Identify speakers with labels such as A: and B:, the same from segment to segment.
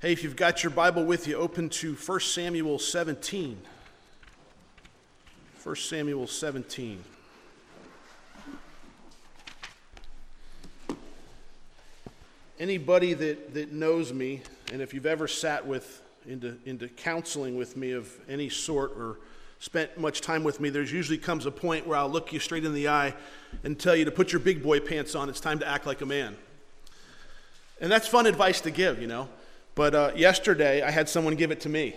A: Hey, if you've got your Bible with you, open to 1 Samuel 17. 1 Samuel 17. Anybody that, that knows me, and if you've ever sat with into, into counseling with me of any sort or spent much time with me, there's usually comes a point where I'll look you straight in the eye and tell you to put your big boy pants on. It's time to act like a man. And that's fun advice to give, you know. But uh, yesterday, I had someone give it to me.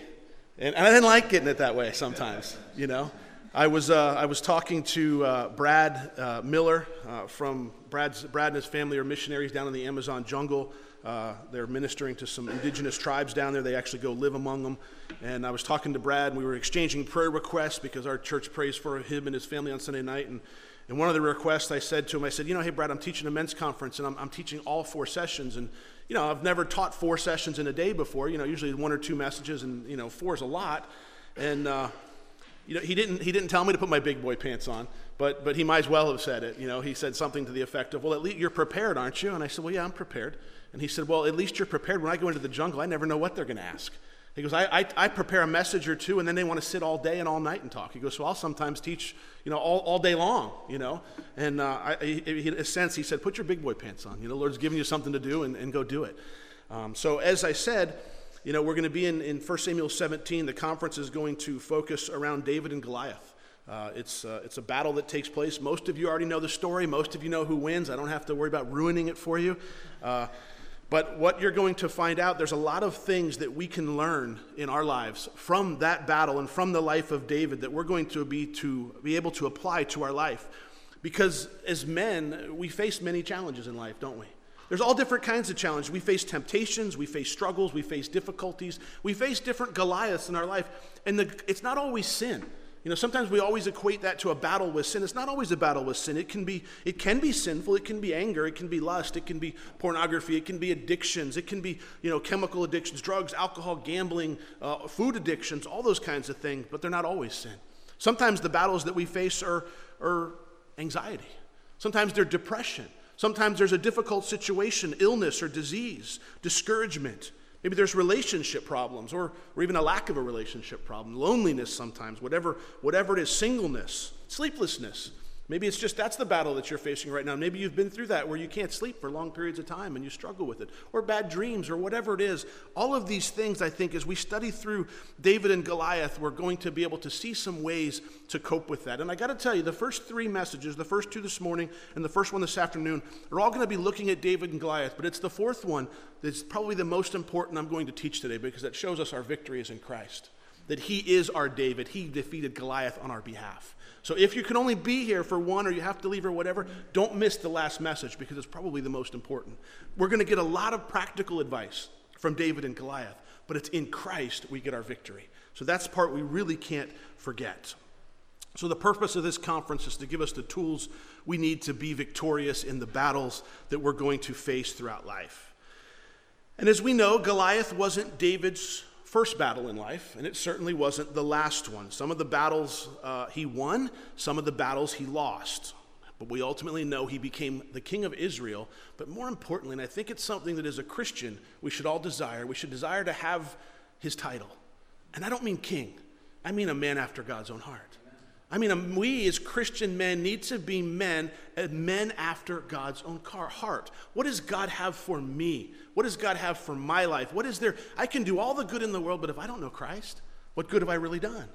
A: And, and, I didn't like getting it that way sometimes, you know. I was, uh, I was talking to uh, Brad uh, Miller uh, from Brad's, Brad and his family are missionaries down in the Amazon jungle. Uh, they're ministering to some indigenous tribes down there. They actually go live among them. And I was talking to Brad, and we were exchanging prayer requests because our church prays for him and his family on Sunday night. And, and one of the requests I said to him, I said, You know, hey, Brad, I'm teaching a men's conference, and I'm, I'm teaching all four sessions. And, you know, I've never taught four sessions in a day before. You know, usually one or two messages, and, you know, four is a lot. And, uh, you know, he didn't, he didn't tell me to put my big boy pants on, but, but he might as well have said it. You know, he said something to the effect of, well, at least you're prepared, aren't you? And I said, well, yeah, I'm prepared. And he said, well, at least you're prepared. When I go into the jungle, I never know what they're going to ask. He goes, I, I, I, prepare a message or two, and then they want to sit all day and all night and talk. He goes, so I'll sometimes teach, you know, all, all day long, you know. And uh, I, he, in a sense, he said, put your big boy pants on. You know, the Lord's giving you something to do, and, and go do it. Um, so as I said, you know, we're going to be in, in 1 Samuel 17. The conference is going to focus around David and Goliath. Uh, it's, uh, it's a battle that takes place. Most of you already know the story. Most of you know who wins. I don't have to worry about ruining it for you. But what you're going to find out, there's a lot of things that we can learn in our lives from that battle and from the life of David that we're going to be, to be able to apply to our life. Because as men, we face many challenges in life, don't we? There's all different kinds of challenges. We face temptations, we face struggles, we face difficulties, we face different Goliaths in our life. And the, it's not always sin. You know, sometimes we always equate that to a battle with sin. It's not always a battle with sin. It can be, it can be sinful. It can be anger. It can be lust. It can be pornography. It can be addictions. It can be, you know, chemical addictions, drugs, alcohol, gambling, uh, food addictions, all those kinds of things. But they're not always sin. Sometimes the battles that we face are, are anxiety. Sometimes they're depression. Sometimes there's a difficult situation, illness or disease, discouragement. Maybe there's relationship problems or, or even a lack of a relationship problem, loneliness sometimes, whatever, whatever it is, singleness, sleeplessness. Maybe it's just that's the battle that you're facing right now. Maybe you've been through that where you can't sleep for long periods of time and you struggle with it, or bad dreams, or whatever it is. All of these things, I think, as we study through David and Goliath, we're going to be able to see some ways to cope with that. And I got to tell you, the first three messages, the first two this morning and the first one this afternoon, are all going to be looking at David and Goliath. But it's the fourth one that's probably the most important I'm going to teach today because that shows us our victory is in Christ. That he is our David. He defeated Goliath on our behalf. So if you can only be here for one or you have to leave or whatever, don't miss the last message because it's probably the most important. We're going to get a lot of practical advice from David and Goliath, but it's in Christ we get our victory. So that's part we really can't forget. So the purpose of this conference is to give us the tools we need to be victorious in the battles that we're going to face throughout life. And as we know, Goliath wasn't David's first battle in life, and it certainly wasn't the last one. Some of the battles uh, he won, some of the battles he lost. But we ultimately know he became the king of Israel. But more importantly, and I think it's something that as a Christian we should all desire, we should desire to have his title. And I don't mean king, I mean a man after God's own heart. I mean, we as Christian men need to be men, uh, men after God's own heart. What does God have for me? What does God have for my life? What is there? I can do all the good in the world, but if I don't know Christ, what good have I really done?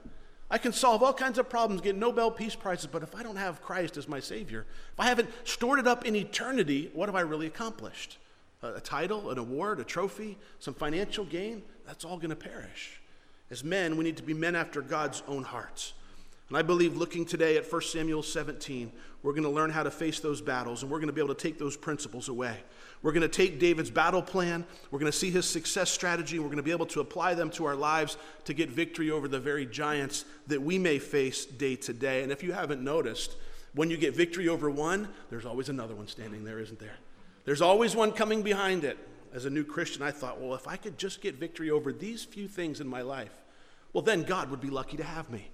A: I can solve all kinds of problems, get Nobel Peace Prizes, but if I don't have Christ as my Savior, if I haven't stored it up in eternity, what have I really accomplished? A, a title, an award, a trophy, some financial gain? That's all going to perish. As men, we need to be men after God's own hearts. And I believe looking today at 1 Samuel 17, we're going to learn how to face those battles and we're going to be able to take those principles away. We're going to take David's battle plan, we're going to see his success strategy, and we're going to be able to apply them to our lives to get victory over the very giants that we may face day to day. And if you haven't noticed, when you get victory over one, there's always another one standing there, isn't there? There's always one coming behind it. As a new Christian, I thought, well, if I could just get victory over these few things in my life, well, then God would be lucky to have me.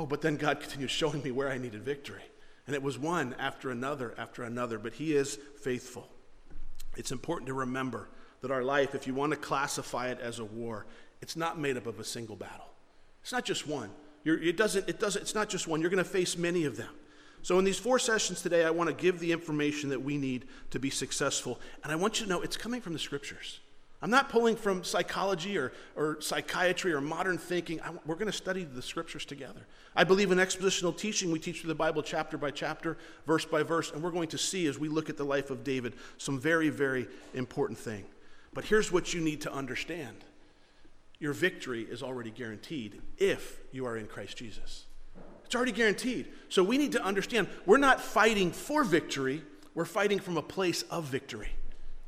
A: Oh, but then God continued showing me where I needed victory. And it was one after another after another, but He is faithful. It's important to remember that our life, if you want to classify it as a war, it's not made up of a single battle. It's not just one. You're, it doesn't, it doesn't, it's not just one. You're going to face many of them. So, in these four sessions today, I want to give the information that we need to be successful. And I want you to know it's coming from the scriptures. I'm not pulling from psychology or, or psychiatry or modern thinking. I, we're going to study the scriptures together. I believe in expositional teaching. We teach through the Bible chapter by chapter, verse by verse, and we're going to see as we look at the life of David some very, very important thing. But here's what you need to understand your victory is already guaranteed if you are in Christ Jesus. It's already guaranteed. So we need to understand we're not fighting for victory, we're fighting from a place of victory.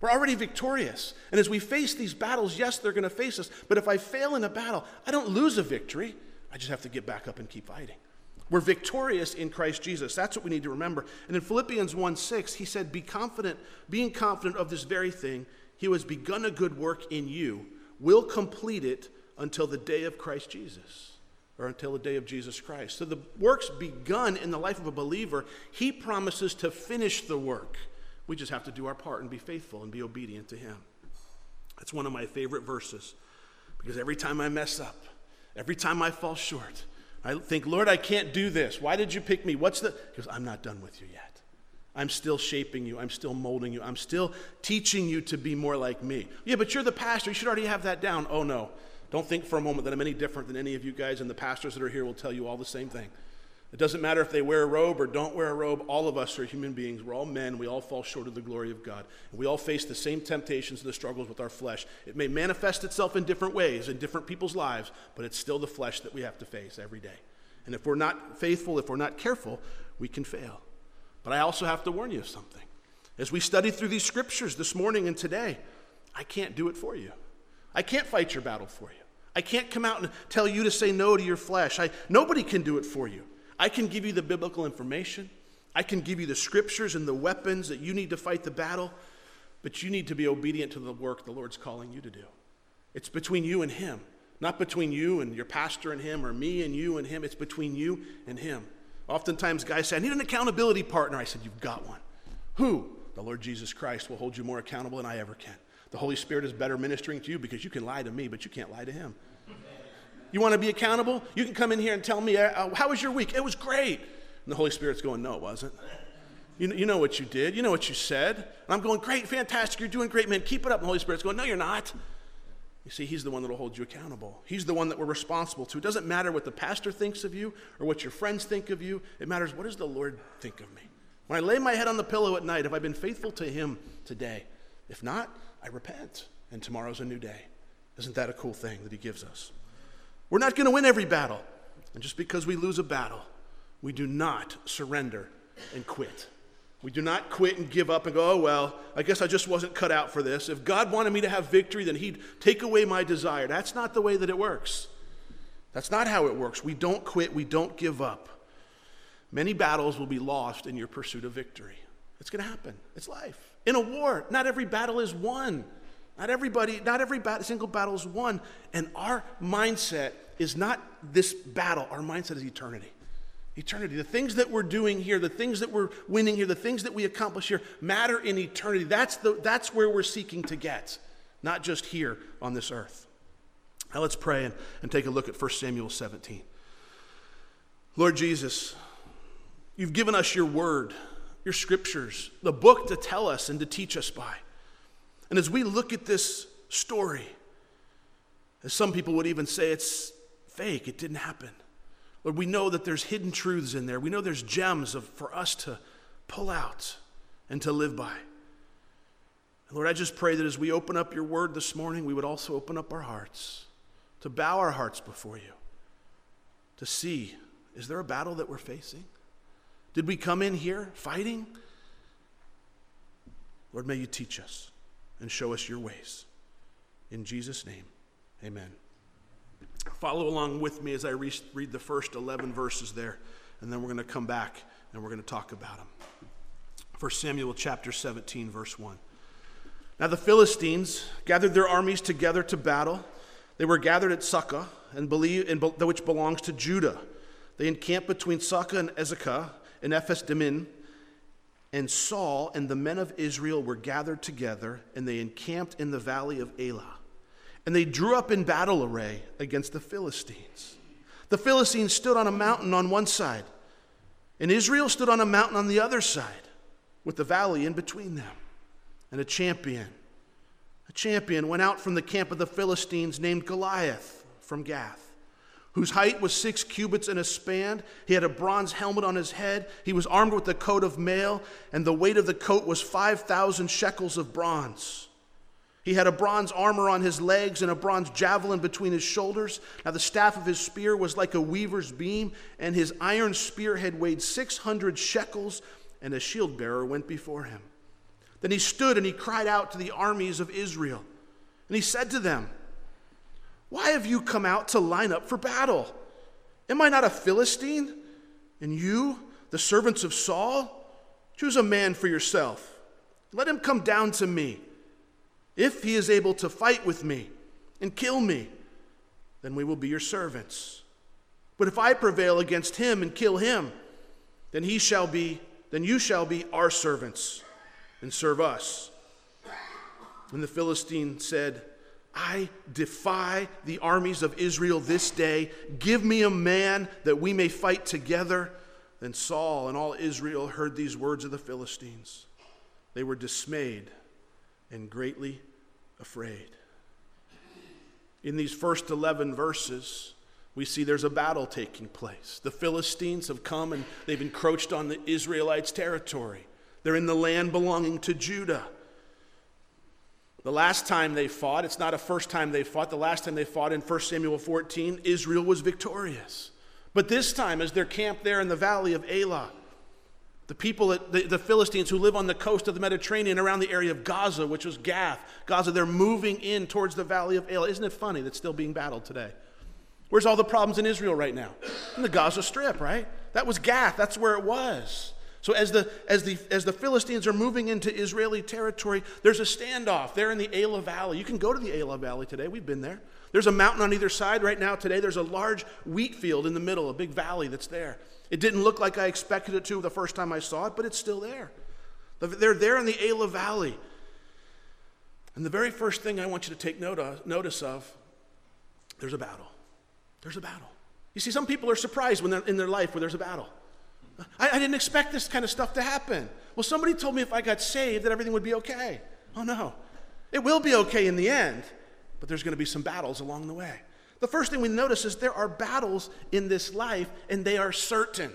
A: We're already victorious. And as we face these battles, yes, they're going to face us. But if I fail in a battle, I don't lose a victory. I just have to get back up and keep fighting. We're victorious in Christ Jesus. That's what we need to remember. And in Philippians 1 6, he said, Be confident, being confident of this very thing, he who has begun a good work in you will complete it until the day of Christ Jesus or until the day of Jesus Christ. So the work's begun in the life of a believer. He promises to finish the work. We just have to do our part and be faithful and be obedient to Him. That's one of my favorite verses because every time I mess up, every time I fall short, I think, Lord, I can't do this. Why did you pick me? What's the. Because I'm not done with you yet. I'm still shaping you. I'm still molding you. I'm still teaching you to be more like me. Yeah, but you're the pastor. You should already have that down. Oh, no. Don't think for a moment that I'm any different than any of you guys, and the pastors that are here will tell you all the same thing. It doesn't matter if they wear a robe or don't wear a robe. All of us are human beings. We're all men. We all fall short of the glory of God. And we all face the same temptations and the struggles with our flesh. It may manifest itself in different ways in different people's lives, but it's still the flesh that we have to face every day. And if we're not faithful, if we're not careful, we can fail. But I also have to warn you of something. As we study through these scriptures this morning and today, I can't do it for you. I can't fight your battle for you. I can't come out and tell you to say no to your flesh. I, nobody can do it for you. I can give you the biblical information, I can give you the scriptures and the weapons that you need to fight the battle, but you need to be obedient to the work the Lord's calling you to do. It's between you and Him, not between you and your pastor and Him, or me and you and Him. It's between you and Him. Oftentimes, guys say, I need an accountability partner. I said, You've got one. Who? The Lord Jesus Christ will hold you more accountable than I ever can. The Holy Spirit is better ministering to you because you can lie to me, but you can't lie to Him. You want to be accountable? You can come in here and tell me, uh, How was your week? It was great. And the Holy Spirit's going, No, it wasn't. You, you know what you did. You know what you said. And I'm going, Great, fantastic. You're doing great, man. Keep it up. And the Holy Spirit's going, No, you're not. You see, He's the one that will hold you accountable. He's the one that we're responsible to. It doesn't matter what the pastor thinks of you or what your friends think of you. It matters what does the Lord think of me? When I lay my head on the pillow at night, have I been faithful to Him today? If not, I repent, and tomorrow's a new day. Isn't that a cool thing that He gives us? We're not going to win every battle. And just because we lose a battle, we do not surrender and quit. We do not quit and give up and go, oh, well, I guess I just wasn't cut out for this. If God wanted me to have victory, then He'd take away my desire. That's not the way that it works. That's not how it works. We don't quit, we don't give up. Many battles will be lost in your pursuit of victory. It's going to happen. It's life. In a war, not every battle is won. Not everybody, not every bat, single battle is won. And our mindset is not this battle, our mindset is eternity. Eternity. The things that we're doing here, the things that we're winning here, the things that we accomplish here matter in eternity. That's, the, that's where we're seeking to get, not just here on this earth. Now let's pray and, and take a look at 1 Samuel 17. Lord Jesus, you've given us your word, your scriptures, the book to tell us and to teach us by. And as we look at this story, as some people would even say it's fake, it didn't happen. Lord, we know that there's hidden truths in there. We know there's gems of, for us to pull out and to live by. Lord, I just pray that as we open up your word this morning, we would also open up our hearts, to bow our hearts before you, to see is there a battle that we're facing? Did we come in here fighting? Lord, may you teach us and show us your ways. In Jesus' name, amen. Follow along with me as I re- read the first 11 verses there, and then we're going to come back and we're going to talk about them. 1 Samuel chapter 17, verse 1. Now the Philistines gathered their armies together to battle. They were gathered at Succah, and believe, in, which belongs to Judah. They encamped between Succah and Azekah in Ephes Dammim. And Saul and the men of Israel were gathered together, and they encamped in the valley of Elah. And they drew up in battle array against the Philistines. The Philistines stood on a mountain on one side, and Israel stood on a mountain on the other side, with the valley in between them. And a champion, a champion went out from the camp of the Philistines named Goliath from Gath whose height was six cubits and a span. He had a bronze helmet on his head. He was armed with a coat of mail, and the weight of the coat was 5,000 shekels of bronze. He had a bronze armor on his legs and a bronze javelin between his shoulders. Now, the staff of his spear was like a weaver's beam, and his iron spearhead weighed 600 shekels, and a shield bearer went before him. Then he stood and he cried out to the armies of Israel. And he said to them, why have you come out to line up for battle? Am I not a Philistine? And you, the servants of Saul? Choose a man for yourself. Let him come down to me. If he is able to fight with me and kill me, then we will be your servants. But if I prevail against him and kill him, then he shall be, then you shall be our servants and serve us. And the Philistine said, I defy the armies of Israel this day. Give me a man that we may fight together. Then Saul and all Israel heard these words of the Philistines. They were dismayed and greatly afraid. In these first 11 verses, we see there's a battle taking place. The Philistines have come and they've encroached on the Israelites' territory. They're in the land belonging to Judah. The last time they fought, it's not a first time they fought, the last time they fought in 1 Samuel 14, Israel was victorious. But this time, as they're camped there in the valley of Elah, the people, the, the Philistines who live on the coast of the Mediterranean around the area of Gaza, which was Gath, Gaza, they're moving in towards the valley of Elah. Isn't it funny that's still being battled today? Where's all the problems in Israel right now? In the Gaza Strip, right? That was Gath, that's where it was. So as the, as, the, as the Philistines are moving into Israeli territory, there's a standoff there in the Elah Valley. You can go to the Elah Valley today. We've been there. There's a mountain on either side right now today. There's a large wheat field in the middle, a big valley that's there. It didn't look like I expected it to the first time I saw it, but it's still there. They're there in the Elah Valley. And the very first thing I want you to take notice of, there's a battle. There's a battle. You see, some people are surprised when they're in their life where there's a battle. I, I didn't expect this kind of stuff to happen. Well, somebody told me if I got saved that everything would be okay. Oh, no. It will be okay in the end, but there's going to be some battles along the way. The first thing we notice is there are battles in this life, and they are certain.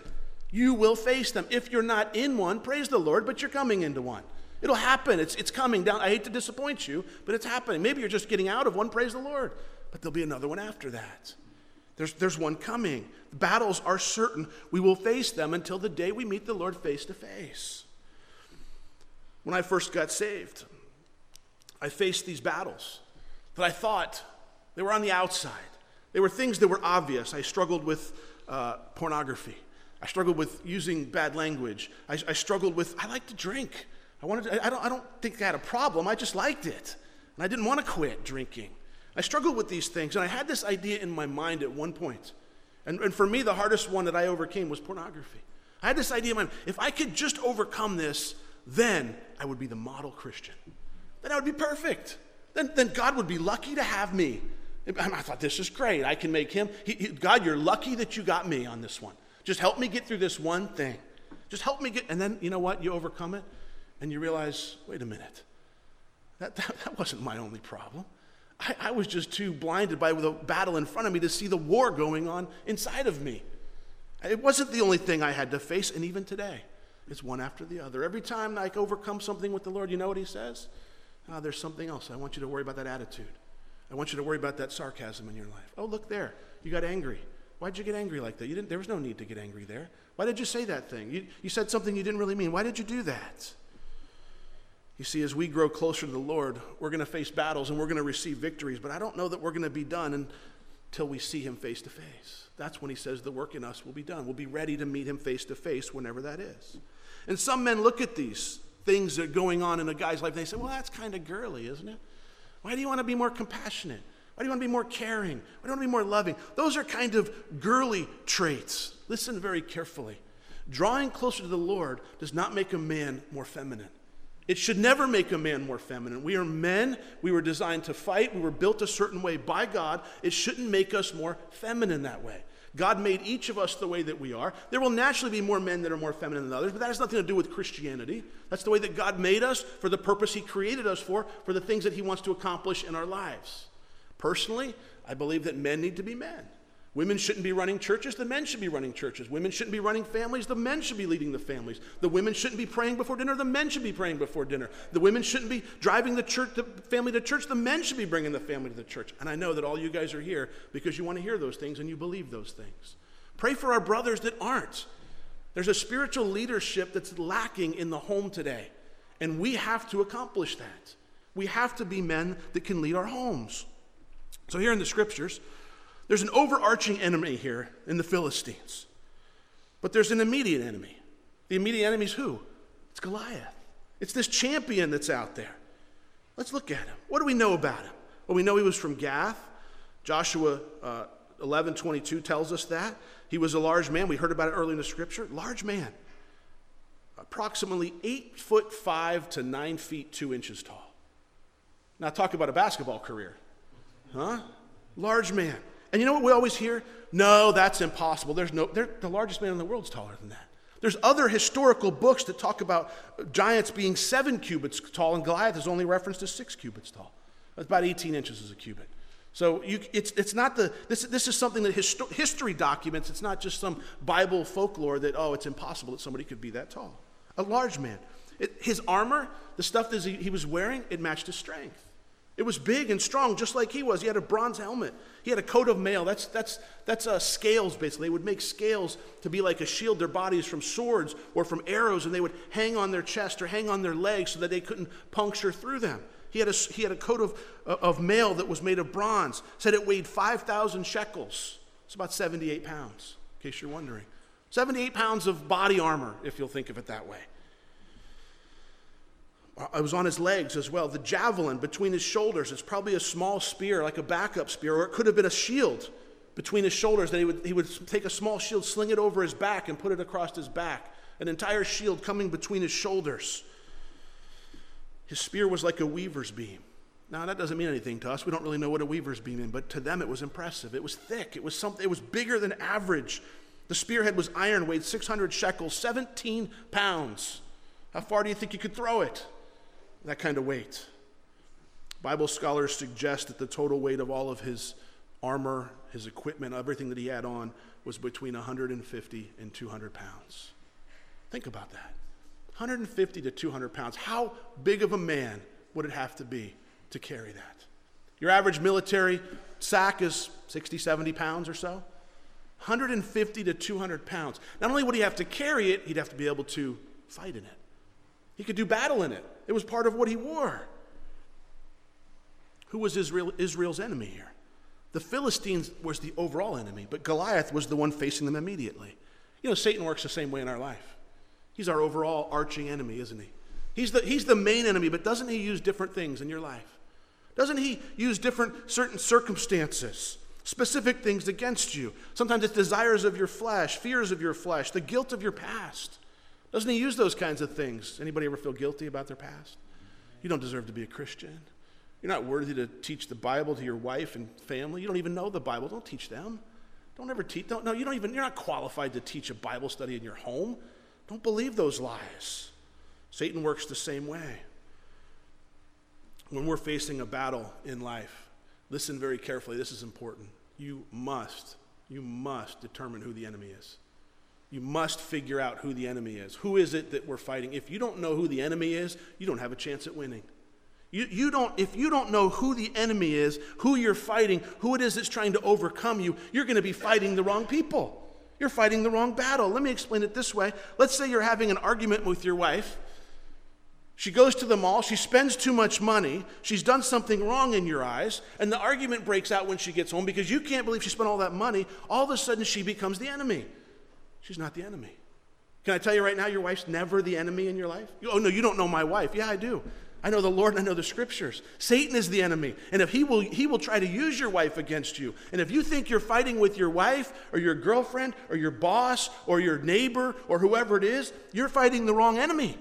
A: You will face them. If you're not in one, praise the Lord, but you're coming into one. It'll happen. It's, it's coming down. I hate to disappoint you, but it's happening. Maybe you're just getting out of one, praise the Lord, but there'll be another one after that. There's, there's one coming. The battles are certain. We will face them until the day we meet the Lord face to face. When I first got saved, I faced these battles that I thought they were on the outside. They were things that were obvious. I struggled with uh, pornography. I struggled with using bad language. I, I, struggled with, I like to drink. I, wanted to, I, don't, I don't think I had a problem. I just liked it. And I didn't want to quit drinking. I struggled with these things, and I had this idea in my mind at one point. And, and for me, the hardest one that I overcame was pornography. I had this idea in mind if I could just overcome this, then I would be the model Christian. Then I would be perfect. Then, then God would be lucky to have me. And I thought, this is great. I can make him. He, he, God, you're lucky that you got me on this one. Just help me get through this one thing. Just help me get. And then, you know what? You overcome it, and you realize, wait a minute. That, that, that wasn't my only problem. I, I was just too blinded by the battle in front of me to see the war going on inside of me. It wasn't the only thing I had to face, and even today, it's one after the other. Every time I overcome something with the Lord, you know what He says? Oh, there's something else. I want you to worry about that attitude. I want you to worry about that sarcasm in your life. Oh, look there. You got angry. Why'd you get angry like that? You didn't, there was no need to get angry there. Why did you say that thing? You, you said something you didn't really mean. Why did you do that? You see, as we grow closer to the Lord, we're going to face battles and we're going to receive victories, but I don't know that we're going to be done until we see Him face to face. That's when He says the work in us will be done. We'll be ready to meet Him face to face whenever that is. And some men look at these things that are going on in a guy's life and they say, well, that's kind of girly, isn't it? Why do you want to be more compassionate? Why do you want to be more caring? Why do you want to be more loving? Those are kind of girly traits. Listen very carefully. drawing closer to the Lord does not make a man more feminine. It should never make a man more feminine. We are men. We were designed to fight. We were built a certain way by God. It shouldn't make us more feminine that way. God made each of us the way that we are. There will naturally be more men that are more feminine than others, but that has nothing to do with Christianity. That's the way that God made us for the purpose He created us for, for the things that He wants to accomplish in our lives. Personally, I believe that men need to be men. Women shouldn't be running churches, the men should be running churches. Women shouldn't be running families, the men should be leading the families. The women shouldn't be praying before dinner, the men should be praying before dinner. The women shouldn't be driving the church, the family to church, the men should be bringing the family to the church. And I know that all you guys are here because you want to hear those things and you believe those things. Pray for our brothers that aren't. There's a spiritual leadership that's lacking in the home today, and we have to accomplish that. We have to be men that can lead our homes. So, here in the scriptures, there's an overarching enemy here in the Philistines, but there's an immediate enemy. The immediate enemy is who? It's Goliath. It's this champion that's out there. Let's look at him. What do we know about him? Well, we know he was from Gath. Joshua uh, 11 22 tells us that. He was a large man. We heard about it early in the scripture. Large man. Approximately 8 foot 5 to 9 feet 2 inches tall. Now, talk about a basketball career. Huh? Large man. And you know what we always hear? No, that's impossible. There's no, the largest man in the world is taller than that. There's other historical books that talk about giants being seven cubits tall, and Goliath is only referenced as six cubits tall. That's about 18 inches as a cubit. So you, it's, it's not the, this, this is something that histo- history documents. It's not just some Bible folklore that, oh, it's impossible that somebody could be that tall. A large man. It, his armor, the stuff that he, he was wearing, it matched his strength. It was big and strong, just like he was. He had a bronze helmet. He had a coat of mail. That's, that's, that's uh, scales, basically. They would make scales to be like a shield their bodies from swords or from arrows, and they would hang on their chest or hang on their legs so that they couldn't puncture through them. He had a, he had a coat of, uh, of mail that was made of bronze. Said it weighed 5,000 shekels. It's about 78 pounds, in case you're wondering. 78 pounds of body armor, if you'll think of it that way. It was on his legs as well. The javelin between his shoulders, it's probably a small spear, like a backup spear, or it could have been a shield between his shoulders that he would, he would take a small shield, sling it over his back, and put it across his back. An entire shield coming between his shoulders. His spear was like a weaver's beam. Now that doesn't mean anything to us. We don't really know what a weaver's beam is, but to them it was impressive. It was thick. It was something. It was bigger than average. The spearhead was iron, weighed 600 shekels, 17 pounds. How far do you think you could throw it? That kind of weight. Bible scholars suggest that the total weight of all of his armor, his equipment, everything that he had on was between 150 and 200 pounds. Think about that 150 to 200 pounds. How big of a man would it have to be to carry that? Your average military sack is 60, 70 pounds or so. 150 to 200 pounds. Not only would he have to carry it, he'd have to be able to fight in it. He could do battle in it. It was part of what he wore. Who was Israel, Israel's enemy here? The Philistines was the overall enemy, but Goliath was the one facing them immediately. You know, Satan works the same way in our life. He's our overall arching enemy, isn't he? He's the, he's the main enemy, but doesn't he use different things in your life? Doesn't he use different certain circumstances, specific things against you? Sometimes it's desires of your flesh, fears of your flesh, the guilt of your past. Doesn't he use those kinds of things? Anybody ever feel guilty about their past? You don't deserve to be a Christian. You're not worthy to teach the Bible to your wife and family. You don't even know the Bible. Don't teach them. Don't ever teach. Don't, no, you don't even. You're not qualified to teach a Bible study in your home. Don't believe those lies. Satan works the same way. When we're facing a battle in life, listen very carefully. This is important. You must, you must determine who the enemy is. You must figure out who the enemy is. Who is it that we're fighting? If you don't know who the enemy is, you don't have a chance at winning. You, you don't, if you don't know who the enemy is, who you're fighting, who it is that's trying to overcome you, you're going to be fighting the wrong people. You're fighting the wrong battle. Let me explain it this way. Let's say you're having an argument with your wife. She goes to the mall, she spends too much money, she's done something wrong in your eyes, and the argument breaks out when she gets home because you can't believe she spent all that money. All of a sudden, she becomes the enemy. She's not the enemy. Can I tell you right now, your wife's never the enemy in your life? Oh, no, you don't know my wife. Yeah, I do. I know the Lord and I know the scriptures. Satan is the enemy. And if he will, he will try to use your wife against you. And if you think you're fighting with your wife or your girlfriend or your boss or your neighbor or whoever it is, you're fighting the wrong enemy.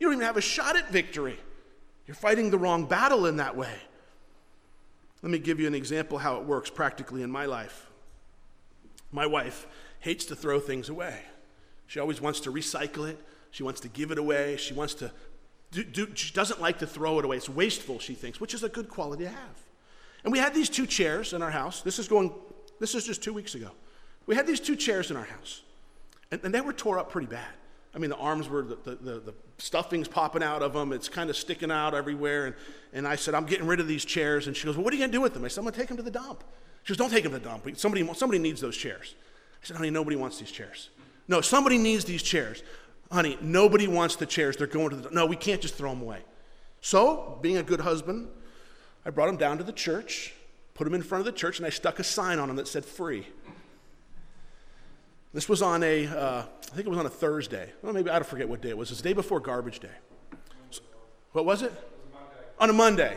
A: You don't even have a shot at victory. You're fighting the wrong battle in that way. Let me give you an example how it works practically in my life. My wife hates to throw things away. She always wants to recycle it. She wants to give it away. She wants to do, do, she doesn't like to throw it away. It's wasteful, she thinks, which is a good quality to have. And we had these two chairs in our house. This is going, this is just two weeks ago. We had these two chairs in our house, and, and they were tore up pretty bad. I mean, the arms were, the, the, the, the stuffing's popping out of them. It's kind of sticking out everywhere. And, and I said, I'm getting rid of these chairs. And she goes, Well, what are you going to do with them? I said, I'm going to take them to the dump. She goes, Don't take them to the dump. Somebody, somebody needs those chairs. I said, Honey, nobody wants these chairs. No, somebody needs these chairs. Honey, nobody wants the chairs. They're going to the. No, we can't just throw them away. So, being a good husband, I brought them down to the church, put them in front of the church, and I stuck a sign on them that said free. This was on a, uh, I think it was on a Thursday. Well, maybe I don't forget what day it was. It was the day before garbage day. So, what was it? On a Monday.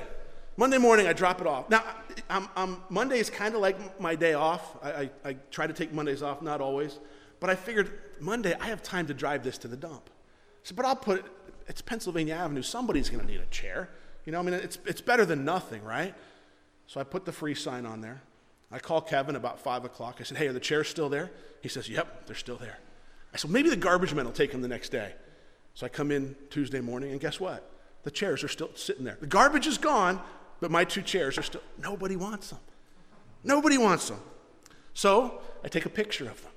A: Monday morning, I drop it off. Now, I'm, I'm, Monday is kind of like my day off. I, I, I try to take Mondays off, not always. But I figured Monday, I have time to drive this to the dump. So, but I'll put it, it's Pennsylvania Avenue. Somebody's going to need a chair. You know, I mean, it's, it's better than nothing, right? So I put the free sign on there. I call Kevin about 5 o'clock. I said, Hey, are the chairs still there? He says, Yep, they're still there. I said, Maybe the garbage men will take them the next day. So I come in Tuesday morning, and guess what? The chairs are still sitting there. The garbage is gone, but my two chairs are still, nobody wants them. Nobody wants them. So I take a picture of them.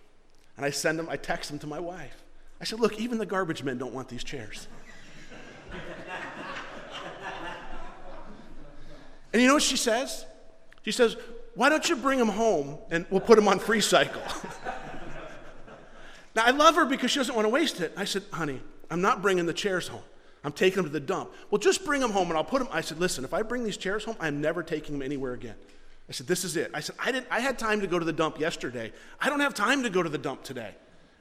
A: And I send them, I text them to my wife. I said, Look, even the garbage men don't want these chairs. and you know what she says? She says, Why don't you bring them home and we'll put them on free cycle? now, I love her because she doesn't want to waste it. I said, Honey, I'm not bringing the chairs home. I'm taking them to the dump. Well, just bring them home and I'll put them. I said, Listen, if I bring these chairs home, I'm never taking them anywhere again. I said, This is it. I said, I, didn't, I had time to go to the dump yesterday. I don't have time to go to the dump today.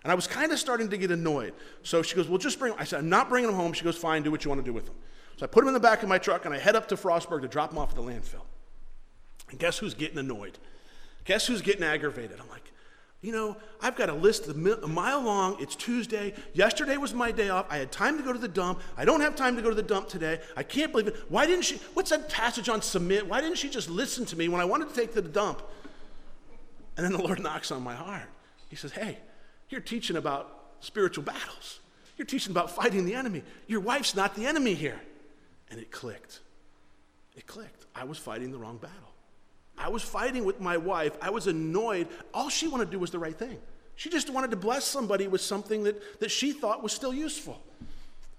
A: And I was kind of starting to get annoyed. So she goes, Well, just bring them. I said, I'm not bringing them home. She goes, Fine, do what you want to do with them. So I put them in the back of my truck and I head up to Frostburg to drop them off at the landfill. And guess who's getting annoyed? Guess who's getting aggravated? I'm like, you know, I've got a list a mile long. It's Tuesday. Yesterday was my day off. I had time to go to the dump. I don't have time to go to the dump today. I can't believe it. Why didn't she? What's that passage on submit? Why didn't she just listen to me when I wanted to take to the dump? And then the Lord knocks on my heart. He says, Hey, you're teaching about spiritual battles. You're teaching about fighting the enemy. Your wife's not the enemy here. And it clicked. It clicked. I was fighting the wrong battle. I was fighting with my wife. I was annoyed. All she wanted to do was the right thing. She just wanted to bless somebody with something that, that she thought was still useful.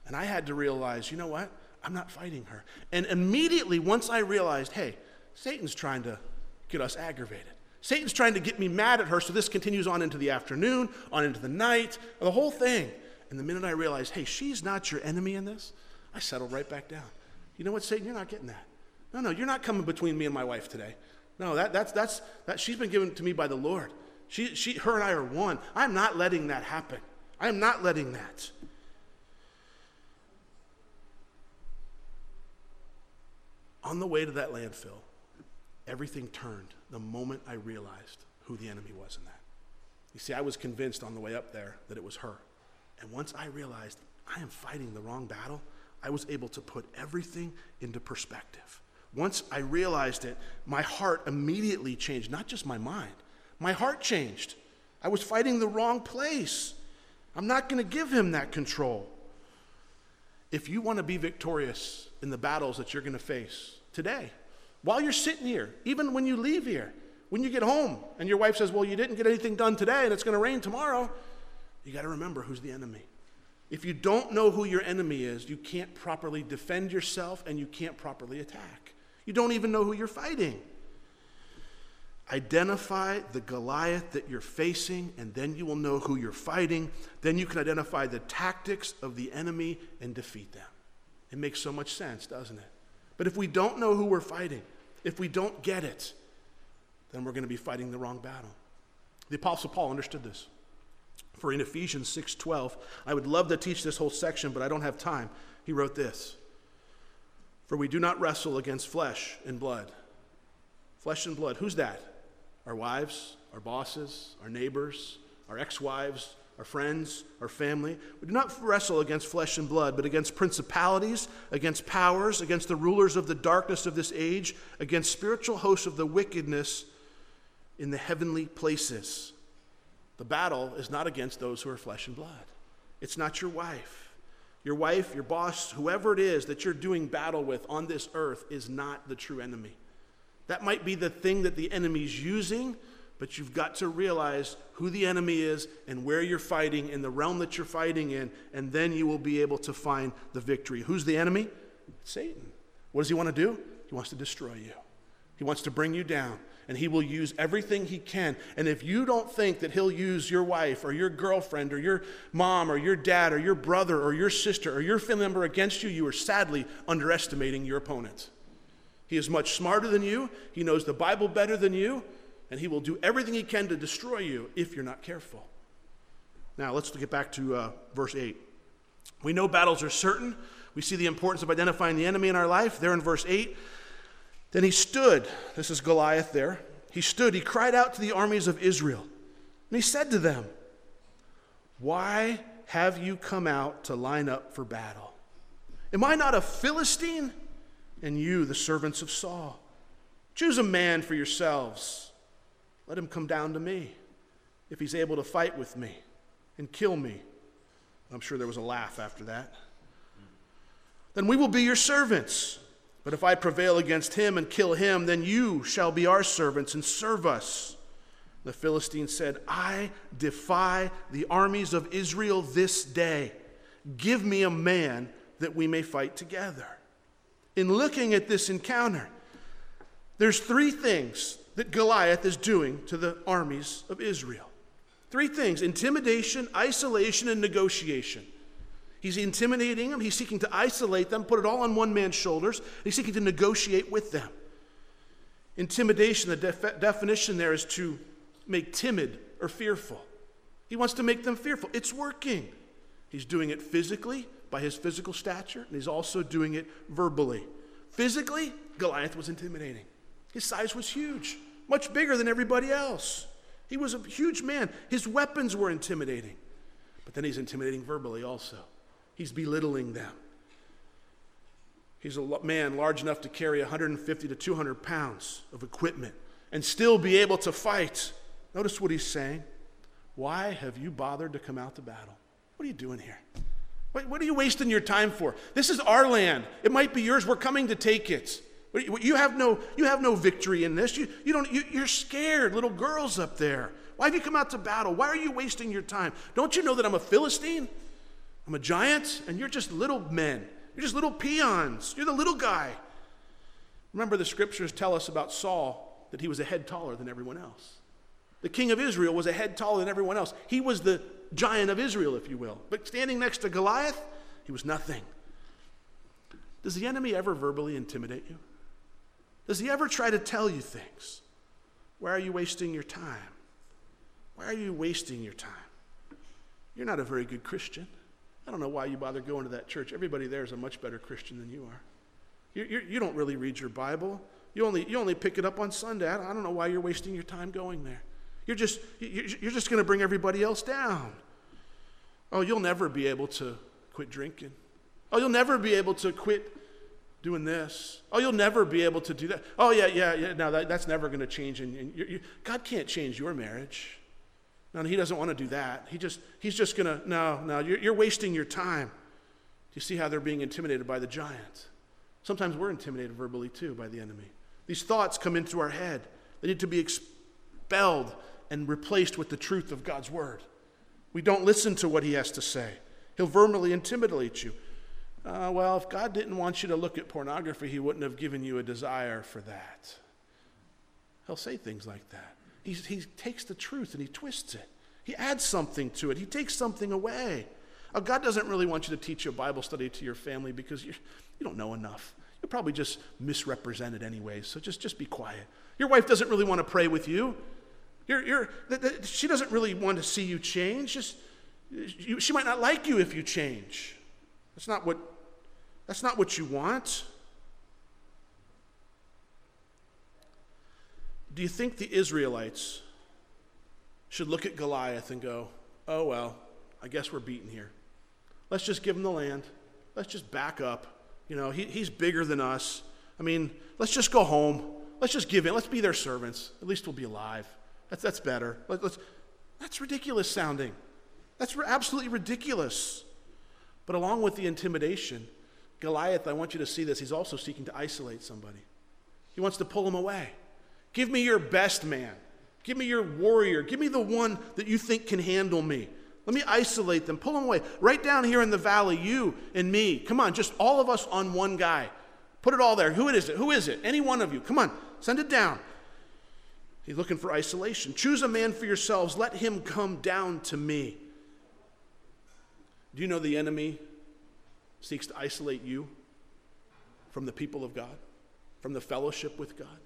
A: And I had to realize, you know what? I'm not fighting her. And immediately, once I realized, hey, Satan's trying to get us aggravated. Satan's trying to get me mad at her, so this continues on into the afternoon, on into the night, the whole thing. And the minute I realized, hey, she's not your enemy in this, I settled right back down. You know what, Satan? You're not getting that. No, no, you're not coming between me and my wife today. No, that, that's, that's, that, she's been given to me by the Lord. She, she, her and I are one. I'm not letting that happen. I am not letting that. On the way to that landfill, everything turned the moment I realized who the enemy was in that. You see, I was convinced on the way up there that it was her. And once I realized I am fighting the wrong battle, I was able to put everything into perspective. Once I realized it, my heart immediately changed, not just my mind. My heart changed. I was fighting the wrong place. I'm not going to give him that control. If you want to be victorious in the battles that you're going to face today, while you're sitting here, even when you leave here, when you get home and your wife says, Well, you didn't get anything done today and it's going to rain tomorrow, you got to remember who's the enemy. If you don't know who your enemy is, you can't properly defend yourself and you can't properly attack. You don't even know who you're fighting. Identify the Goliath that you're facing, and then you will know who you're fighting. Then you can identify the tactics of the enemy and defeat them. It makes so much sense, doesn't it? But if we don't know who we're fighting, if we don't get it, then we're going to be fighting the wrong battle. The apostle Paul understood this. For in Ephesians 6:12, I would love to teach this whole section, but I don't have time. He wrote this. For we do not wrestle against flesh and blood. Flesh and blood. Who's that? Our wives, our bosses, our neighbors, our ex wives, our friends, our family. We do not wrestle against flesh and blood, but against principalities, against powers, against the rulers of the darkness of this age, against spiritual hosts of the wickedness in the heavenly places. The battle is not against those who are flesh and blood. It's not your wife. Your wife, your boss, whoever it is that you're doing battle with on this earth is not the true enemy. That might be the thing that the enemy's using, but you've got to realize who the enemy is and where you're fighting in the realm that you're fighting in, and then you will be able to find the victory. Who's the enemy? Satan. What does he want to do? He wants to destroy you, he wants to bring you down and he will use everything he can. And if you don't think that he'll use your wife or your girlfriend or your mom or your dad or your brother or your sister or your family member against you, you are sadly underestimating your opponent. He is much smarter than you, he knows the Bible better than you, and he will do everything he can to destroy you if you're not careful. Now, let's get back to uh, verse 8. We know battles are certain. We see the importance of identifying the enemy in our life. There in verse 8, then he stood, this is Goliath there. He stood, he cried out to the armies of Israel, and he said to them, Why have you come out to line up for battle? Am I not a Philistine? And you, the servants of Saul. Choose a man for yourselves. Let him come down to me if he's able to fight with me and kill me. I'm sure there was a laugh after that. Then we will be your servants. But if I prevail against him and kill him, then you shall be our servants and serve us. The Philistine said, I defy the armies of Israel this day. Give me a man that we may fight together. In looking at this encounter, there's three things that Goliath is doing to the armies of Israel. Three things intimidation, isolation, and negotiation. He's intimidating them. He's seeking to isolate them, put it all on one man's shoulders. He's seeking to negotiate with them. Intimidation, the def- definition there is to make timid or fearful. He wants to make them fearful. It's working. He's doing it physically by his physical stature, and he's also doing it verbally. Physically, Goliath was intimidating. His size was huge, much bigger than everybody else. He was a huge man. His weapons were intimidating. But then he's intimidating verbally also. He's belittling them. He's a man large enough to carry 150 to 200 pounds of equipment and still be able to fight. Notice what he's saying. Why have you bothered to come out to battle? What are you doing here? What, what are you wasting your time for? This is our land. It might be yours. We're coming to take it. You have no, you have no victory in this. You, you don't, you, you're scared, little girls up there. Why have you come out to battle? Why are you wasting your time? Don't you know that I'm a Philistine? I'm a giant, and you're just little men. You're just little peons. You're the little guy. Remember, the scriptures tell us about Saul that he was a head taller than everyone else. The king of Israel was a head taller than everyone else. He was the giant of Israel, if you will. But standing next to Goliath, he was nothing. Does the enemy ever verbally intimidate you? Does he ever try to tell you things? Why are you wasting your time? Why are you wasting your time? You're not a very good Christian. I don't know why you bother going to that church. Everybody there is a much better Christian than you are. You, you, you don't really read your Bible. You only, you only pick it up on Sunday. I don't, know why you're wasting your time going there. You're just, you're just going to bring everybody else down. Oh, you'll never be able to quit drinking. Oh, you'll never be able to quit doing this. Oh, you'll never be able to do that. Oh, yeah, yeah, yeah. Now that, that's never going to change. And, and you, God can't change your marriage. No, he doesn't want to do that. He just, he's just going to, no, no, you're, you're wasting your time. Do you see how they're being intimidated by the giant? Sometimes we're intimidated verbally too by the enemy. These thoughts come into our head. They need to be expelled and replaced with the truth of God's word. We don't listen to what he has to say. He'll verbally intimidate you. Uh, well, if God didn't want you to look at pornography, he wouldn't have given you a desire for that. He'll say things like that. He, he takes the truth and he twists it. He adds something to it. He takes something away. Now, God doesn't really want you to teach a Bible study to your family because you you don't know enough. You'll probably just misrepresent it anyways, so just, just be quiet. Your wife doesn't really want to pray with you. You're, you're, th- th- she doesn't really want to see you change. Just, you, she might not like you if you change. That's not what, that's not what you want. Do you think the Israelites should look at Goliath and go, oh, well, I guess we're beaten here. Let's just give him the land. Let's just back up. You know, he, he's bigger than us. I mean, let's just go home. Let's just give in. Let's be their servants. At least we'll be alive. That's, that's better. Let, us that's ridiculous sounding. That's absolutely ridiculous. But along with the intimidation, Goliath, I want you to see this, he's also seeking to isolate somebody. He wants to pull him away. Give me your best man. Give me your warrior. Give me the one that you think can handle me. Let me isolate them, pull them away. Right down here in the valley, you and me. Come on, just all of us on one guy. Put it all there. Who is it? Who is it? Any one of you. Come on, send it down. He's looking for isolation. Choose a man for yourselves. Let him come down to me. Do you know the enemy seeks to isolate you from the people of God, from the fellowship with God?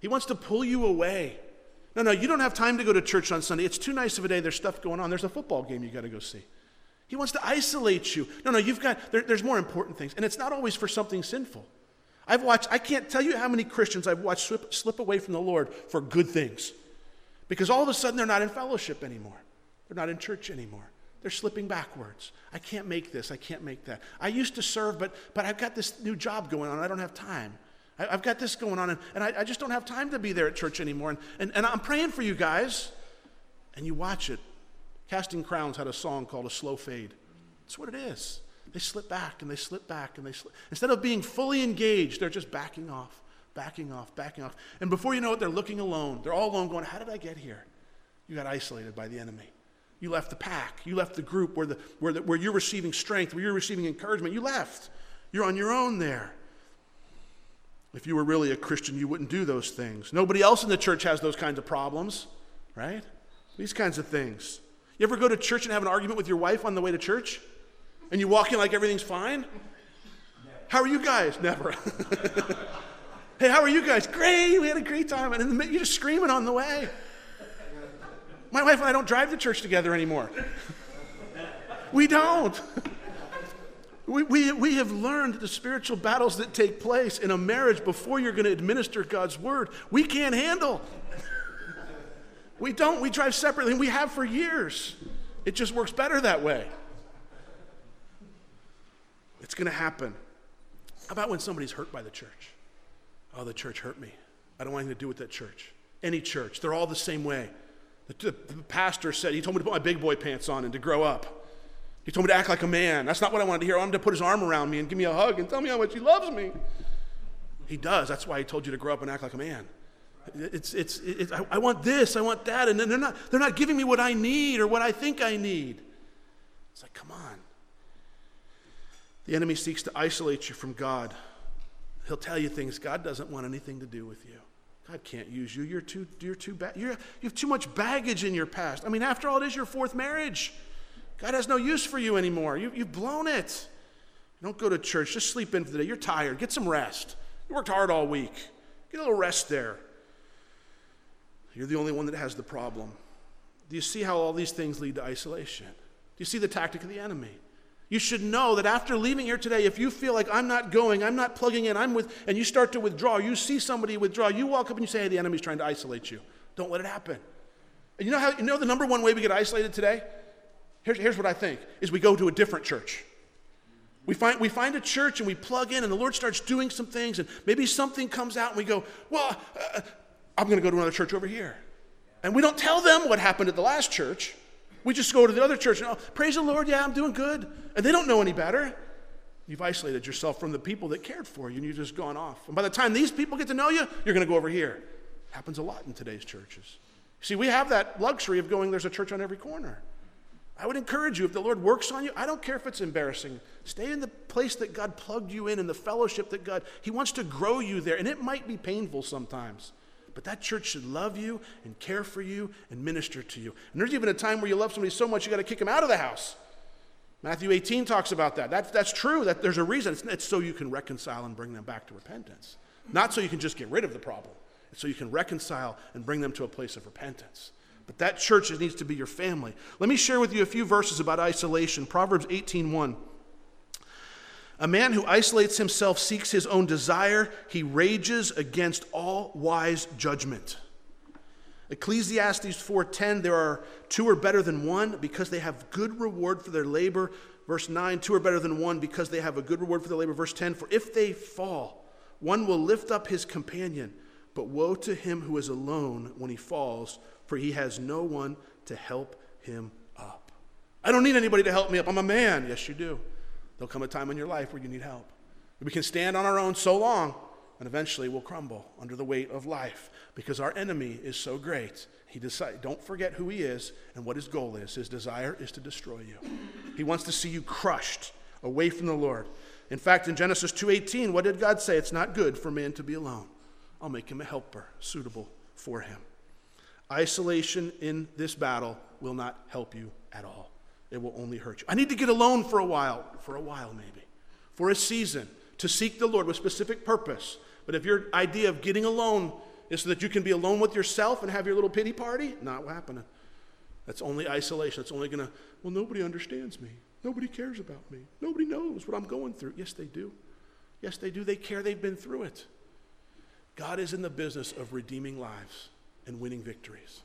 A: He wants to pull you away. No, no, you don't have time to go to church on Sunday. It's too nice of a day. There's stuff going on. There's a football game you got to go see. He wants to isolate you. No, no, you've got, there, there's more important things. And it's not always for something sinful. I've watched, I can't tell you how many Christians I've watched slip, slip away from the Lord for good things. Because all of a sudden they're not in fellowship anymore, they're not in church anymore. They're slipping backwards. I can't make this. I can't make that. I used to serve, but, but I've got this new job going on. I don't have time. I, have got this going on, and, and I, I, just don't have time to be there at church anymore. And, and, and I'm praying for you guys. And you watch it. Casting Crowns had a song called A Slow Fade. That's what it is. They slip back and they slip back and they slip. Instead of being fully engaged, they're just backing off, backing off, backing off. And before you know it, they're looking alone. They're all alone going, How did I get here? You got isolated by the enemy. You left the pack. You left the group where, the, where, the, where you're receiving strength, where you're receiving encouragement. You left. You're on your own there. If you were really a Christian, you wouldn't do those things. Nobody else in the church has those kinds of problems, right? These kinds of things. You ever go to church and have an argument with your wife on the way to church? And you walk in like everything's fine? How are you guys? Never. hey, how are you guys? Great. We had a great time. And you're just screaming on the way. My wife and I don't drive to church together anymore. We don't. We, we, we have learned the spiritual battles that take place in a marriage before you're going to administer God's word. We can't handle. We don't. We drive separately, and we have for years. It just works better that way. It's going to happen. How about when somebody's hurt by the church? Oh, the church hurt me. I don't want anything to do with that church. Any church, they're all the same way. The, the pastor said, he told me to put my big boy pants on and to grow up. He told me to act like a man. That's not what I wanted to hear. I wanted to put his arm around me and give me a hug and tell me how much he loves me. He does. That's why he told you to grow up and act like a man. It's, it's, it's I, I want this, I want that, and then they're not, they're not giving me what I need or what I think I need. It's like, come on. The enemy seeks to isolate you from God. He'll tell you things God doesn't want anything to do with you. God can't use you. You're too, you're too bad. You have too much baggage in your past. I mean, after all, it is your fourth marriage. God has no use for you anymore. You, you've blown it. Don't go to church. Just sleep in for the day. You're tired. Get some rest. You worked hard all week. Get a little rest there. You're the only one that has the problem. Do you see how all these things lead to isolation? Do you see the tactic of the enemy? You should know that after leaving here today, if you feel like I'm not going, I'm not plugging in, I'm with, and you start to withdraw, you see somebody withdraw, you walk up and you say, hey, the enemy's trying to isolate you. Don't let it happen. And you know how you know the number one way we get isolated today? Here's, here's what I think is we go to a different church. We find, we find a church and we plug in, and the Lord starts doing some things, and maybe something comes out, and we go, Well, uh, I'm going to go to another church over here. And we don't tell them what happened at the last church. We just go to the other church and, oh, praise the Lord, yeah, I'm doing good. And they don't know any better. You've isolated yourself from the people that cared for you, and you've just gone off. And by the time these people get to know you, you're going to go over here. Happens a lot in today's churches. See, we have that luxury of going, there's a church on every corner. I would encourage you, if the Lord works on you, I don't care if it's embarrassing. Stay in the place that God plugged you in, in the fellowship that God, He wants to grow you there. And it might be painful sometimes. But that church should love you and care for you and minister to you. And there's even a time where you love somebody so much you got to kick them out of the house. Matthew 18 talks about that. That's, that's true, that there's a reason. It's, it's so you can reconcile and bring them back to repentance. Not so you can just get rid of the problem. It's so you can reconcile and bring them to a place of repentance. But that church needs to be your family. Let me share with you a few verses about isolation. Proverbs 18:1. A man who isolates himself seeks his own desire. He rages against all wise judgment. Ecclesiastes 4:10 there are two are better than one because they have good reward for their labor. Verse 9 two are better than one because they have a good reward for their labor. Verse 10 for if they fall one will lift up his companion but woe to him who is alone when he falls for he has no one to help him up. I don't need anybody to help me up. I'm a man. Yes you do. There'll come a time in your life where you need help. We can stand on our own so long and eventually we'll crumble under the weight of life because our enemy is so great. He decide, don't forget who he is and what his goal is. His desire is to destroy you. He wants to see you crushed away from the Lord. In fact, in Genesis 2:18, what did God say? It's not good for man to be alone. I'll make him a helper suitable for him. Isolation in this battle will not help you at all. It will only hurt you. I need to get alone for a while, for a while maybe, for a season, to seek the Lord with specific purpose. But if your idea of getting alone is so that you can be alone with yourself and have your little pity party, not happening. That's only isolation. That's only going to, well, nobody understands me. Nobody cares about me. Nobody knows what I'm going through. Yes, they do. Yes, they do. They care. They've been through it. God is in the business of redeeming lives and winning victories.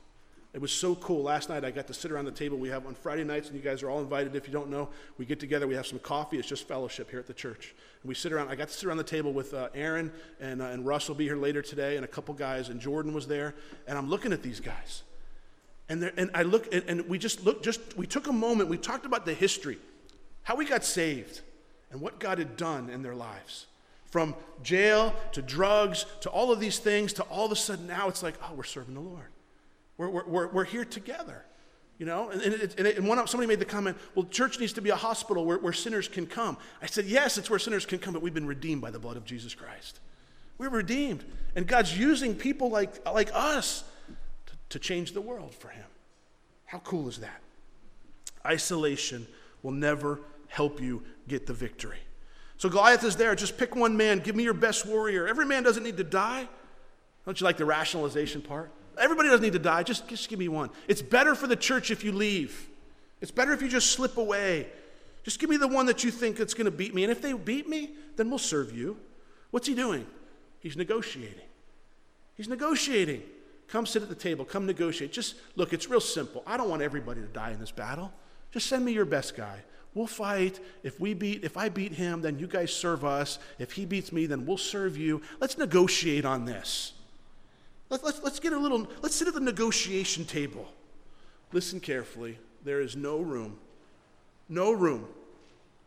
A: It was so cool. Last night I got to sit around the table we have on Friday nights, and you guys are all invited. If you don't know, we get together, we have some coffee. It's just fellowship here at the church. And we sit around. I got to sit around the table with uh, Aaron, and, uh, and Russ will be here later today, and a couple guys, and Jordan was there. And I'm looking at these guys. And, and I look, and, and we just looked, just, we took a moment, we talked about the history, how we got saved, and what God had done in their lives. From jail to drugs to all of these things to all of a sudden now it's like, oh, we're serving the Lord. We're, we're, we're we're here together. You know, and, and, it, and one, somebody made the comment, well, church needs to be a hospital where, where sinners can come. I said, yes, it's where sinners can come, but we've been redeemed by the blood of Jesus Christ. We're redeemed. And God's using people like, like us to, to change the world for Him. How cool is that? Isolation will never help you get the victory. So Goliath is there. Just pick one man. Give me your best warrior. Every man doesn't need to die. Don't you like the rationalization part? Everybody doesn't need to die. Just, just give me one. It's better for the church if you leave. It's better if you just slip away. Just give me the one that you think that's going to beat me. And if they beat me, then we'll serve you. What's he doing? He's negotiating. He's negotiating. Come sit at the table. Come negotiate. Just look, it's real simple. I don't want everybody to die in this battle. Just send me your best guy. We'll fight. If we beat, if I beat him, then you guys serve us. If he beats me, then we'll serve you. Let's negotiate on this. Let, let's, let's get a little, let's sit at the negotiation table. Listen carefully. There is no room, no room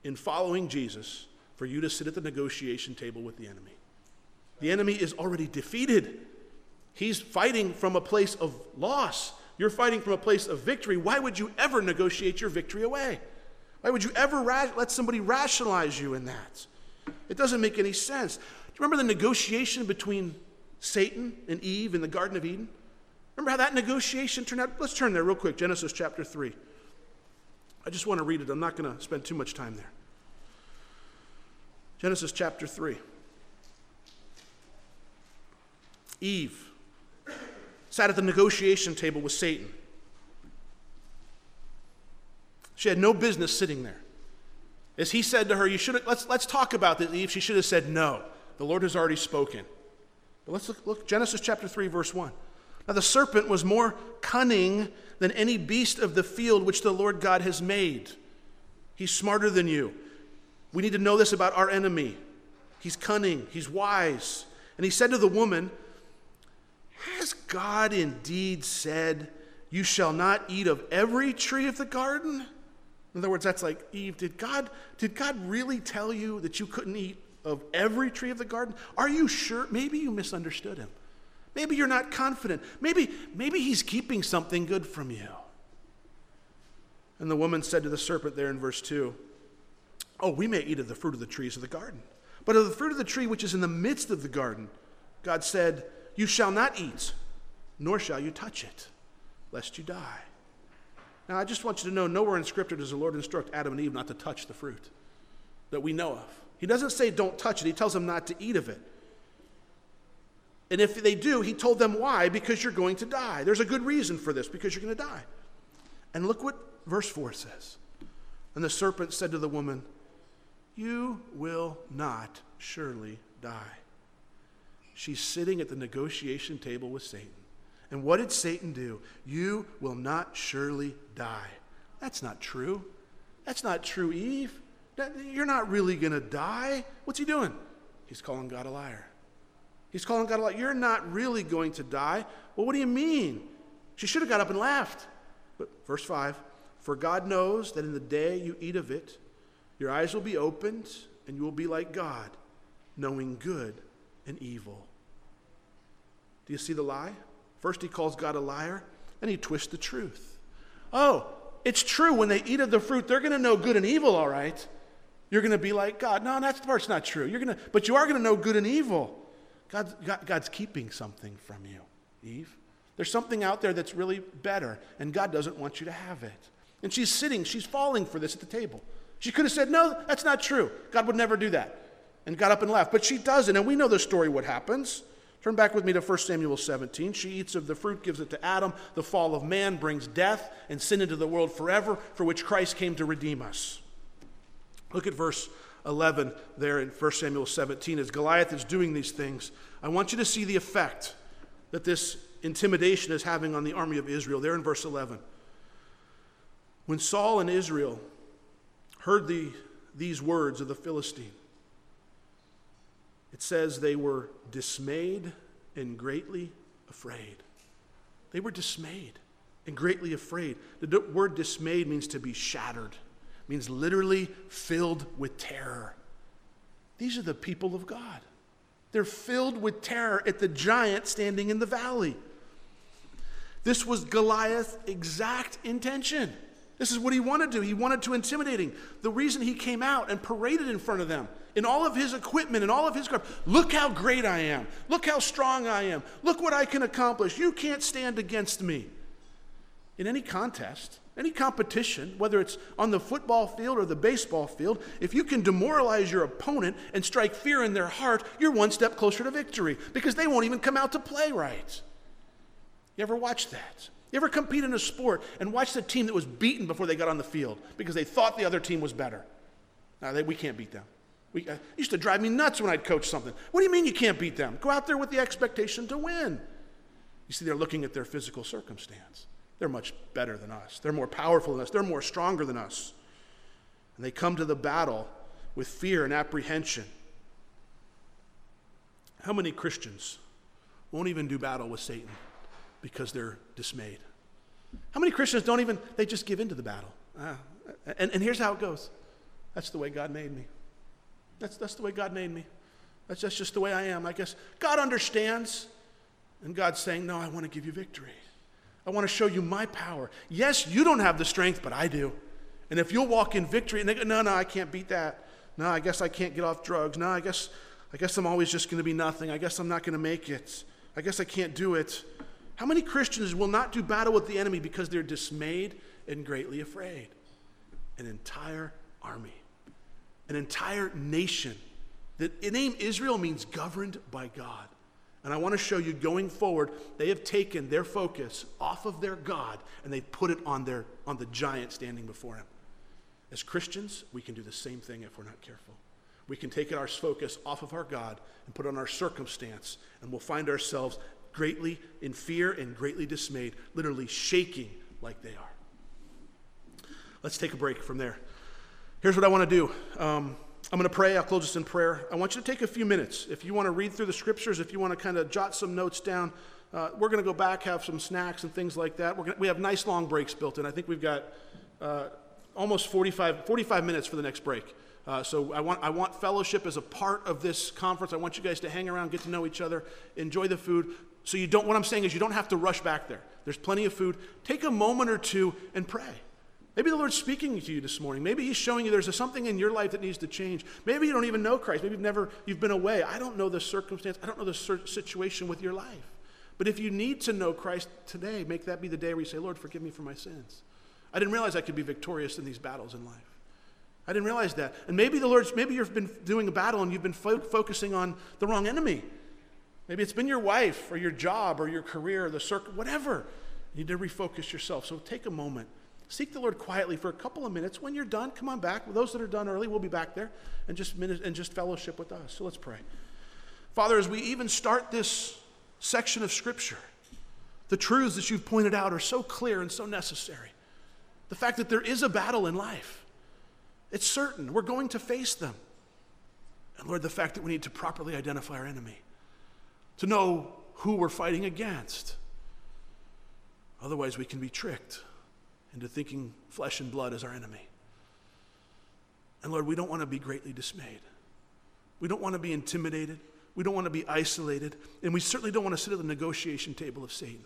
A: in following Jesus for you to sit at the negotiation table with the enemy. The enemy is already defeated. He's fighting from a place of loss. You're fighting from a place of victory. Why would you ever negotiate your victory away? Why would you ever ra- let somebody rationalize you in that? It doesn't make any sense. Do you remember the negotiation between Satan and Eve in the Garden of Eden? Remember how that negotiation turned out? Let's turn there real quick Genesis chapter 3. I just want to read it. I'm not going to spend too much time there. Genesis chapter 3. Eve sat at the negotiation table with Satan. She had no business sitting there. As he said to her, you should let's, let's talk about this, Eve, she should have said no. The Lord has already spoken. But let's look, look Genesis chapter 3, verse 1. Now the serpent was more cunning than any beast of the field which the Lord God has made. He's smarter than you. We need to know this about our enemy. He's cunning, he's wise. And he said to the woman, Has God indeed said, You shall not eat of every tree of the garden? In other words, that's like, Eve, did God, did God really tell you that you couldn't eat of every tree of the garden? Are you sure? Maybe you misunderstood him. Maybe you're not confident. Maybe, maybe he's keeping something good from you. And the woman said to the serpent there in verse 2, Oh, we may eat of the fruit of the trees of the garden. But of the fruit of the tree which is in the midst of the garden, God said, You shall not eat, nor shall you touch it, lest you die. Now, I just want you to know nowhere in Scripture does the Lord instruct Adam and Eve not to touch the fruit that we know of. He doesn't say don't touch it, he tells them not to eat of it. And if they do, he told them why? Because you're going to die. There's a good reason for this, because you're going to die. And look what verse 4 says. And the serpent said to the woman, You will not surely die. She's sitting at the negotiation table with Satan. And what did Satan do? You will not surely die. That's not true. That's not true, Eve. You're not really going to die. What's he doing? He's calling God a liar. He's calling God a liar. You're not really going to die. Well, what do you mean? She should have got up and laughed. But verse 5 For God knows that in the day you eat of it, your eyes will be opened, and you will be like God, knowing good and evil. Do you see the lie? First, he calls God a liar, then he twists the truth. Oh, it's true. When they eat of the fruit, they're going to know good and evil, all right. You're going to be like God. No, that part's not true. You're going to, but you are going to know good and evil. God's, God, God's keeping something from you, Eve. There's something out there that's really better, and God doesn't want you to have it. And she's sitting, she's falling for this at the table. She could have said, No, that's not true. God would never do that. And got up and left. But she doesn't. And we know the story, what happens. Turn back with me to 1 Samuel 17. She eats of the fruit, gives it to Adam. The fall of man brings death and sin into the world forever, for which Christ came to redeem us. Look at verse 11 there in 1 Samuel 17. As Goliath is doing these things, I want you to see the effect that this intimidation is having on the army of Israel. There in verse 11. When Saul and Israel heard the, these words of the Philistine, it says they were dismayed and greatly afraid. They were dismayed and greatly afraid. The word dismayed means to be shattered, means literally filled with terror. These are the people of God. They're filled with terror at the giant standing in the valley. This was Goliath's exact intention. This is what he wanted to do. He wanted to intimidate him. The reason he came out and paraded in front of them in all of his equipment and all of his craft. Look how great I am. Look how strong I am. Look what I can accomplish. You can't stand against me. In any contest, any competition, whether it's on the football field or the baseball field, if you can demoralize your opponent and strike fear in their heart, you're one step closer to victory because they won't even come out to play right. You ever watch that? You ever compete in a sport and watch the team that was beaten before they got on the field because they thought the other team was better? Now, they, we can't beat them. We, uh, used to drive me nuts when I'd coach something. What do you mean you can't beat them? Go out there with the expectation to win. You see, they're looking at their physical circumstance. They're much better than us, they're more powerful than us, they're more stronger than us. And they come to the battle with fear and apprehension. How many Christians won't even do battle with Satan? because they're dismayed. How many Christians don't even, they just give into the battle? Ah, and, and here's how it goes that's the way God made me. That's, that's the way God made me. That's, that's just the way I am. I guess God understands. And God's saying, No, I want to give you victory. I want to show you my power. Yes, you don't have the strength, but I do. And if you'll walk in victory, and they go, No, no, I can't beat that. No, I guess I can't get off drugs. No, I guess, I guess I'm always just going to be nothing. I guess I'm not going to make it. I guess I can't do it. How many Christians will not do battle with the enemy because they're dismayed and greatly afraid? An entire army, an entire nation. The name Israel means governed by God. And I want to show you going forward, they have taken their focus off of their God and they put it on, their, on the giant standing before him. As Christians, we can do the same thing if we're not careful. We can take our focus off of our God and put on our circumstance, and we'll find ourselves greatly in fear and greatly dismayed, literally shaking like they are. Let's take a break from there. Here's what I want to do. Um, I'm going to pray. I'll close this in prayer. I want you to take a few minutes. If you want to read through the scriptures, if you want to kind of jot some notes down, uh, we're going to go back, have some snacks and things like that. Gonna, we have nice long breaks built in. I think we've got uh, almost 45, 45 minutes for the next break. Uh, so I want, I want fellowship as a part of this conference. I want you guys to hang around, get to know each other, enjoy the food. So you don't, what I'm saying is you don't have to rush back there. There's plenty of food. Take a moment or two and pray. Maybe the Lord's speaking to you this morning. Maybe He's showing you there's a, something in your life that needs to change. Maybe you don't even know Christ. Maybe you've never, you've been away. I don't know the circumstance. I don't know the situation with your life. But if you need to know Christ today, make that be the day where you say, Lord, forgive me for my sins. I didn't realize I could be victorious in these battles in life. I didn't realize that. And maybe the Lord's, maybe you've been doing a battle and you've been fo- focusing on the wrong enemy. Maybe it's been your wife or your job or your career or the circle, whatever. You need to refocus yourself. So take a moment Seek the Lord quietly for a couple of minutes. When you're done, come on back. Those that are done early, we'll be back there and just, and just fellowship with us. So let's pray. Father, as we even start this section of Scripture, the truths that you've pointed out are so clear and so necessary. The fact that there is a battle in life, it's certain. We're going to face them. And Lord, the fact that we need to properly identify our enemy, to know who we're fighting against. Otherwise, we can be tricked into thinking flesh and blood is our enemy. And Lord, we don't want to be greatly dismayed. We don't want to be intimidated. We don't want to be isolated. And we certainly don't want to sit at the negotiation table of Satan.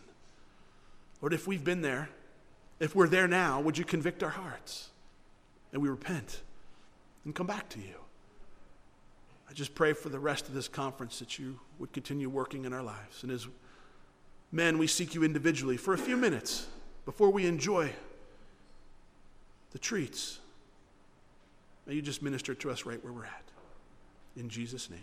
A: Lord, if we've been there, if we're there now, would you convict our hearts and we repent and come back to you? I just pray for the rest of this conference that you would continue working in our lives. And as men, we seek you individually for a few minutes before we enjoy the treats. May you just minister to us right where we're at. In Jesus' name.